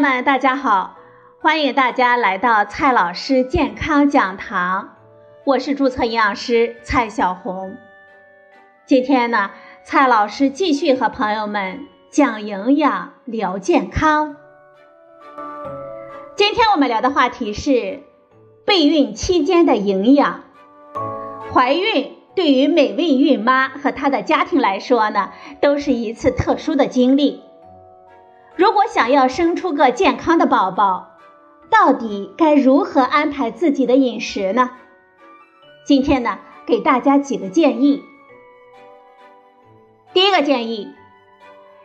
朋友们，大家好！欢迎大家来到蔡老师健康讲堂，我是注册营养师蔡小红。今天呢，蔡老师继续和朋友们讲营养、聊健康。今天我们聊的话题是备孕期间的营养。怀孕对于每位孕妈和她的家庭来说呢，都是一次特殊的经历。如果想要生出个健康的宝宝，到底该如何安排自己的饮食呢？今天呢，给大家几个建议。第一个建议，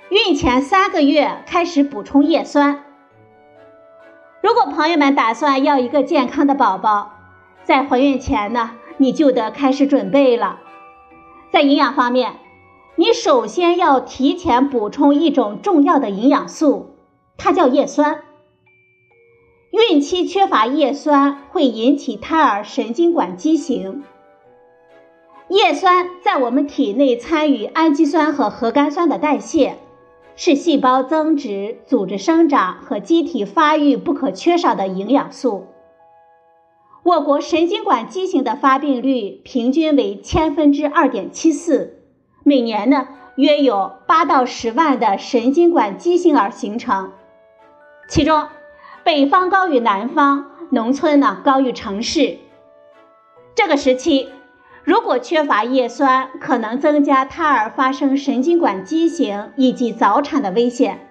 孕前三个月开始补充叶酸。如果朋友们打算要一个健康的宝宝，在怀孕前呢，你就得开始准备了。在营养方面。你首先要提前补充一种重要的营养素，它叫叶酸。孕期缺乏叶酸会引起胎儿神经管畸形。叶酸在我们体内参与氨基酸和核苷酸的代谢，是细胞增殖、组织生长和机体发育不可缺少的营养素。我国神经管畸形的发病率平均为千分之二点七四。每年呢，约有八到十万的神经管畸形儿形成，其中北方高于南方，农村呢高于城市。这个时期，如果缺乏叶酸，可能增加胎儿发生神经管畸形以及早产的危险，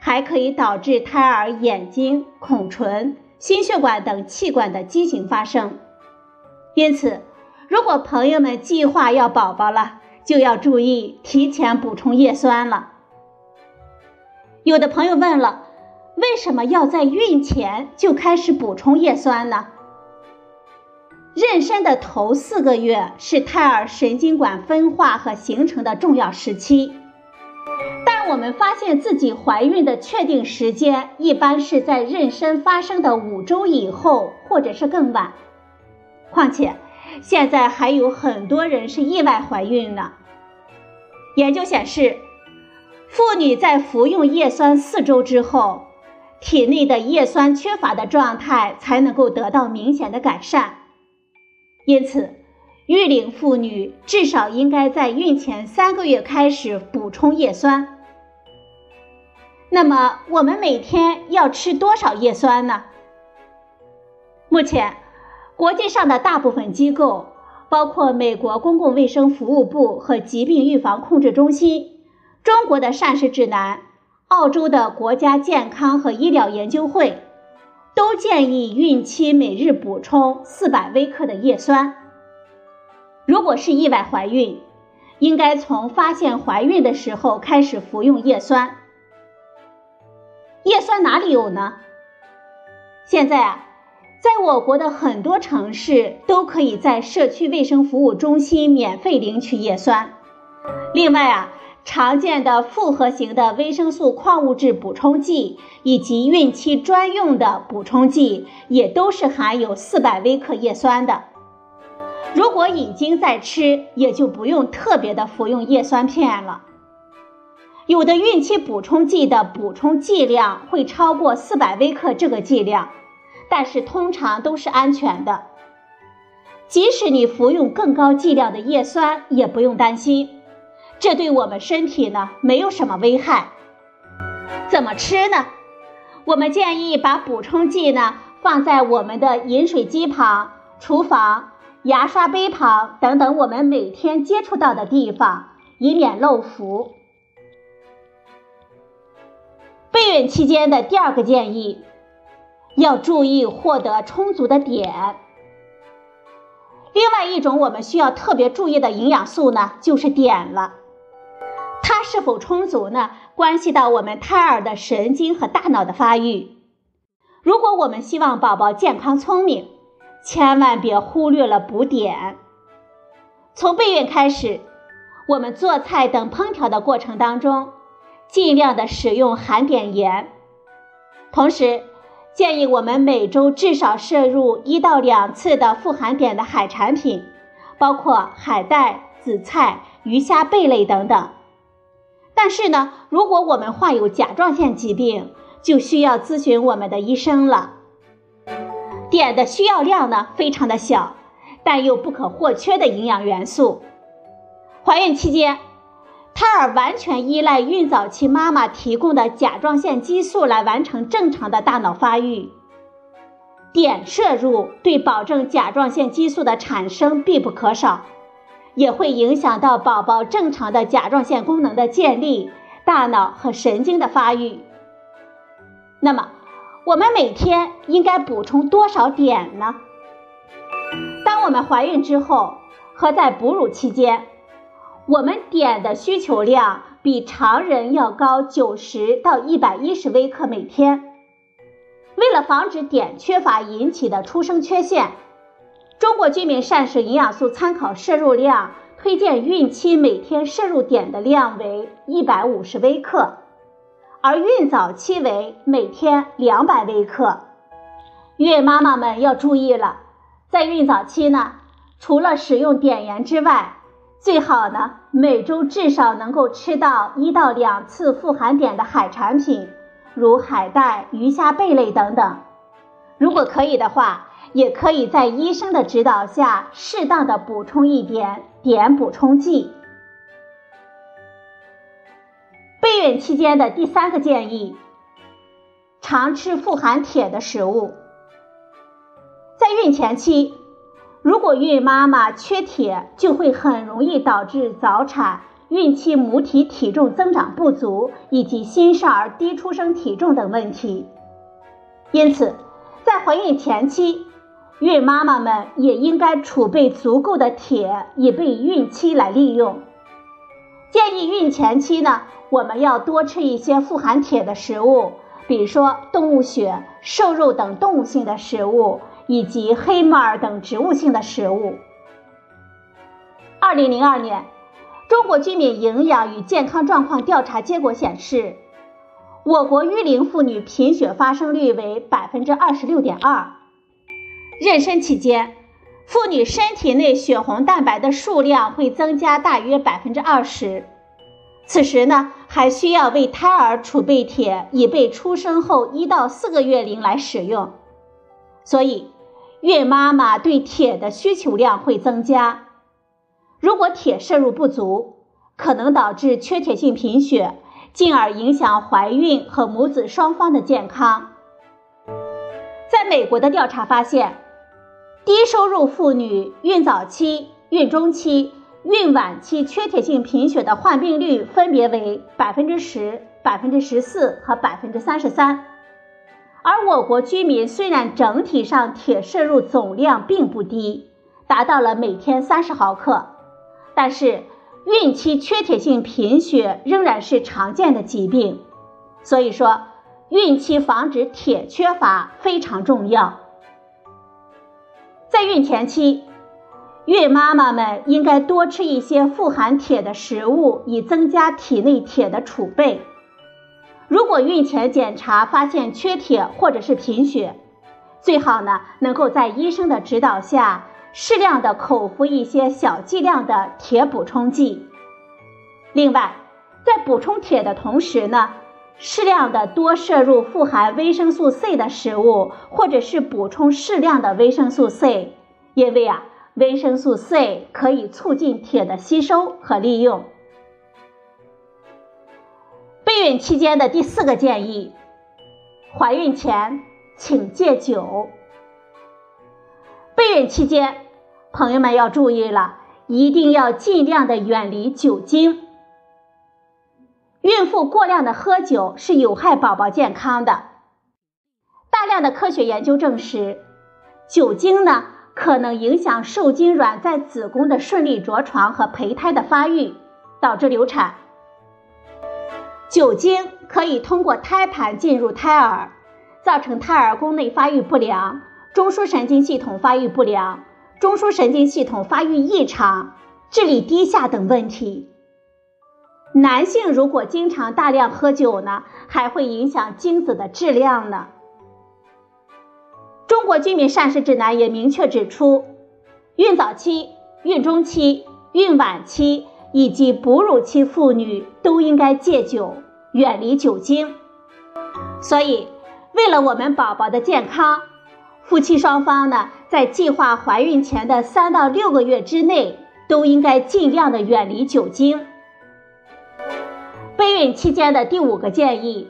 还可以导致胎儿眼睛、孔唇、心血管等器官的畸形发生。因此，如果朋友们计划要宝宝了，就要注意提前补充叶酸了。有的朋友问了，为什么要在孕前就开始补充叶酸呢？妊娠的头四个月是胎儿神经管分化和形成的重要时期，但我们发现自己怀孕的确定时间一般是在妊娠发生的五周以后，或者是更晚。况且。现在还有很多人是意外怀孕呢。研究显示，妇女在服用叶酸四周之后，体内的叶酸缺乏的状态才能够得到明显的改善。因此，育龄妇女至少应该在孕前三个月开始补充叶酸。那么，我们每天要吃多少叶酸呢？目前。国际上的大部分机构，包括美国公共卫生服务部和疾病预防控制中心、中国的膳食指南、澳洲的国家健康和医疗研究会，都建议孕期每日补充四百微克的叶酸。如果是意外怀孕，应该从发现怀孕的时候开始服用叶酸。叶酸哪里有呢？现在啊。在我国的很多城市都可以在社区卫生服务中心免费领取叶酸。另外啊，常见的复合型的维生素、矿物质补充剂以及孕期专用的补充剂也都是含有四百微克叶酸的。如果已经在吃，也就不用特别的服用叶酸片了。有的孕期补充剂的补充剂量会超过四百微克这个剂量。但是通常都是安全的，即使你服用更高剂量的叶酸，也不用担心，这对我们身体呢没有什么危害。怎么吃呢？我们建议把补充剂呢放在我们的饮水机旁、厨房、牙刷杯旁等等我们每天接触到的地方，以免漏服。备孕期间的第二个建议。要注意获得充足的碘。另外一种我们需要特别注意的营养素呢，就是碘了。它是否充足呢，关系到我们胎儿的神经和大脑的发育。如果我们希望宝宝健康聪明，千万别忽略了补碘。从备孕开始，我们做菜等烹调的过程当中，尽量的使用含碘盐，同时。建议我们每周至少摄入一到两次的富含碘的海产品，包括海带、紫菜、鱼虾、贝类等等。但是呢，如果我们患有甲状腺疾病，就需要咨询我们的医生了。碘的需要量呢非常的小，但又不可或缺的营养元素。怀孕期间，胎儿完全依赖孕早期妈妈提供的甲状腺激素来完成正常的大脑发育。碘摄入对保证甲状腺激素的产生必不可少，也会影响到宝宝正常的甲状腺功能的建立、大脑和神经的发育。那么，我们每天应该补充多少碘呢？当我们怀孕之后和在哺乳期间，我们碘的需求量比常人要高九十到一百一十微克每天。为了防止碘缺乏引起的出生缺陷，中国居民膳食营养素参考摄入量推荐孕期每天摄入碘的量为一百五十微克。而孕早期为每天两百微克，孕妈妈们要注意了，在孕早期呢，除了使用碘盐之外，最好呢每周至少能够吃到一到两次富含碘的海产品，如海带、鱼虾贝类等等。如果可以的话，也可以在医生的指导下适当的补充一点碘补充剂。备孕期间的第三个建议：常吃富含铁的食物。在孕前期，如果孕妈妈缺铁，就会很容易导致早产、孕期母体体重增长不足以及新生儿低出生体重等问题。因此，在怀孕前期，孕妈妈们也应该储备足够的铁，以备孕期来利用。建议孕前期呢。我们要多吃一些富含铁的食物，比如说动物血、瘦肉等动物性的食物，以及黑木耳等植物性的食物。二零零二年，中国居民营养与健康状况调查结果显示，我国育龄妇女贫血发生率为百分之二十六点二。妊娠期间，妇女身体内血红蛋白的数量会增加大约百分之二十。此时呢，还需要为胎儿储备铁，以备出生后一到四个月龄来使用。所以，孕妈妈对铁的需求量会增加。如果铁摄入不足，可能导致缺铁性贫血，进而影响怀孕和母子双方的健康。在美国的调查发现，低收入妇女孕早期、孕中期。孕晚期缺铁性贫血的患病率分别为百分之十、百分之十四和百分之三十三，而我国居民虽然整体上铁摄入总量并不低，达到了每天三十毫克，但是孕期缺铁性贫血仍然是常见的疾病，所以说孕期防止铁缺乏非常重要，在孕前期。孕妈妈们应该多吃一些富含铁的食物，以增加体内铁的储备。如果孕前检查发现缺铁或者是贫血，最好呢能够在医生的指导下适量的口服一些小剂量的铁补充剂。另外，在补充铁的同时呢，适量的多摄入富含维生素 C 的食物，或者是补充适量的维生素 C，因为啊。维生素 C 可以促进铁的吸收和利用。备孕期间的第四个建议：怀孕前请戒酒。备孕期间，朋友们要注意了，一定要尽量的远离酒精。孕妇过量的喝酒是有害宝宝健康的。大量的科学研究证实，酒精呢。可能影响受精卵在子宫的顺利着床和胚胎的发育，导致流产。酒精可以通过胎盘进入胎儿，造成胎儿宫内发育不良、中枢神经系统发育不良、中枢神经系统发育异常、智力低下等问题。男性如果经常大量喝酒呢，还会影响精子的质量呢。中国居民膳食指南也明确指出，孕早期、孕中期、孕晚期以及哺乳期妇女都应该戒酒，远离酒精。所以，为了我们宝宝的健康，夫妻双方呢，在计划怀孕前的三到六个月之内，都应该尽量的远离酒精。备孕期间的第五个建议，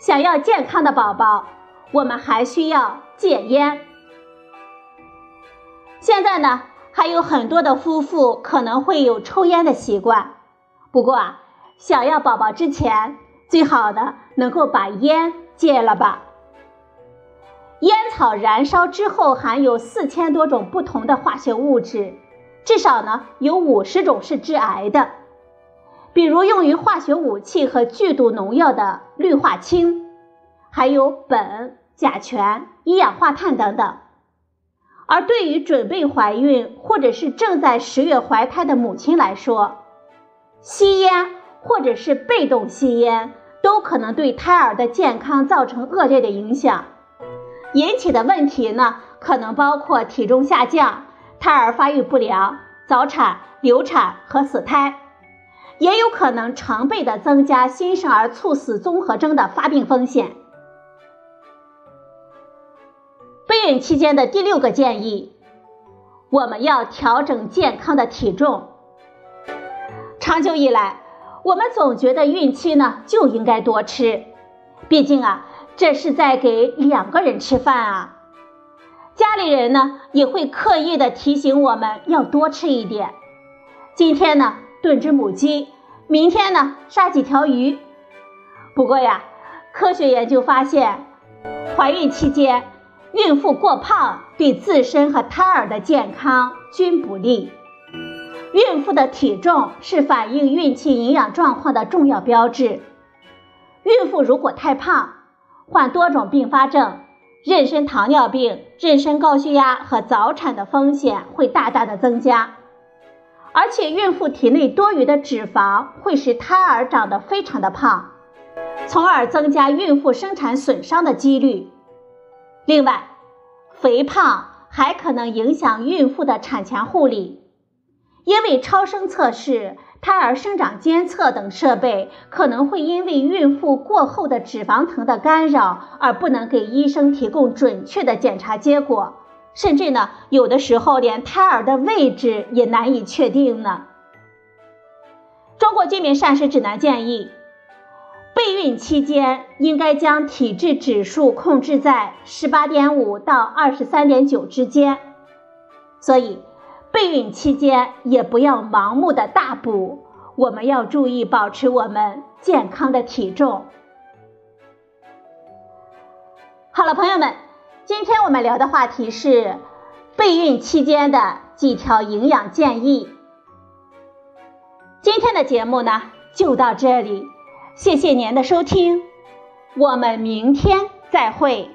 想要健康的宝宝，我们还需要戒烟。现在呢，还有很多的夫妇可能会有抽烟的习惯，不过啊，想要宝宝之前，最好呢能够把烟戒了吧。烟草燃烧之后含有四千多种不同的化学物质，至少呢有五十种是致癌的。比如用于化学武器和剧毒农药的氯化氢，还有苯、甲醛、一氧化碳等等。而对于准备怀孕或者是正在十月怀胎的母亲来说，吸烟或者是被动吸烟都可能对胎儿的健康造成恶劣的影响。引起的问题呢，可能包括体重下降、胎儿发育不良、早产、流产和死胎，也有可能成倍的增加新生儿猝死综合征的发病风险。备孕期间的第六个建议，我们要调整健康的体重。长久以来，我们总觉得孕期呢就应该多吃，毕竟啊，这是在给两个人吃饭啊。家里人呢也会刻意的提醒我们要多吃一点。今天呢炖只母鸡，明天呢杀几条鱼。不过呀，科学研究发现，怀孕期间。孕妇过胖对自身和胎儿的健康均不利。孕妇的体重是反映孕期营养状况的重要标志。孕妇如果太胖，患多种并发症，妊娠糖尿病、妊娠高血压和早产的风险会大大的增加。而且，孕妇体内多余的脂肪会使胎儿长得非常的胖，从而增加孕妇生产损伤的几率。另外，肥胖还可能影响孕妇的产前护理，因为超声测试、胎儿生长监测等设备可能会因为孕妇过厚的脂肪层的干扰而不能给医生提供准确的检查结果，甚至呢，有的时候连胎儿的位置也难以确定呢。中国居民膳食指南建议。备孕期间应该将体质指数控制在十八点五到二十三点九之间，所以备孕期间也不要盲目的大补，我们要注意保持我们健康的体重。好了，朋友们，今天我们聊的话题是备孕期间的几条营养建议。今天的节目呢就到这里。谢谢您的收听，我们明天再会。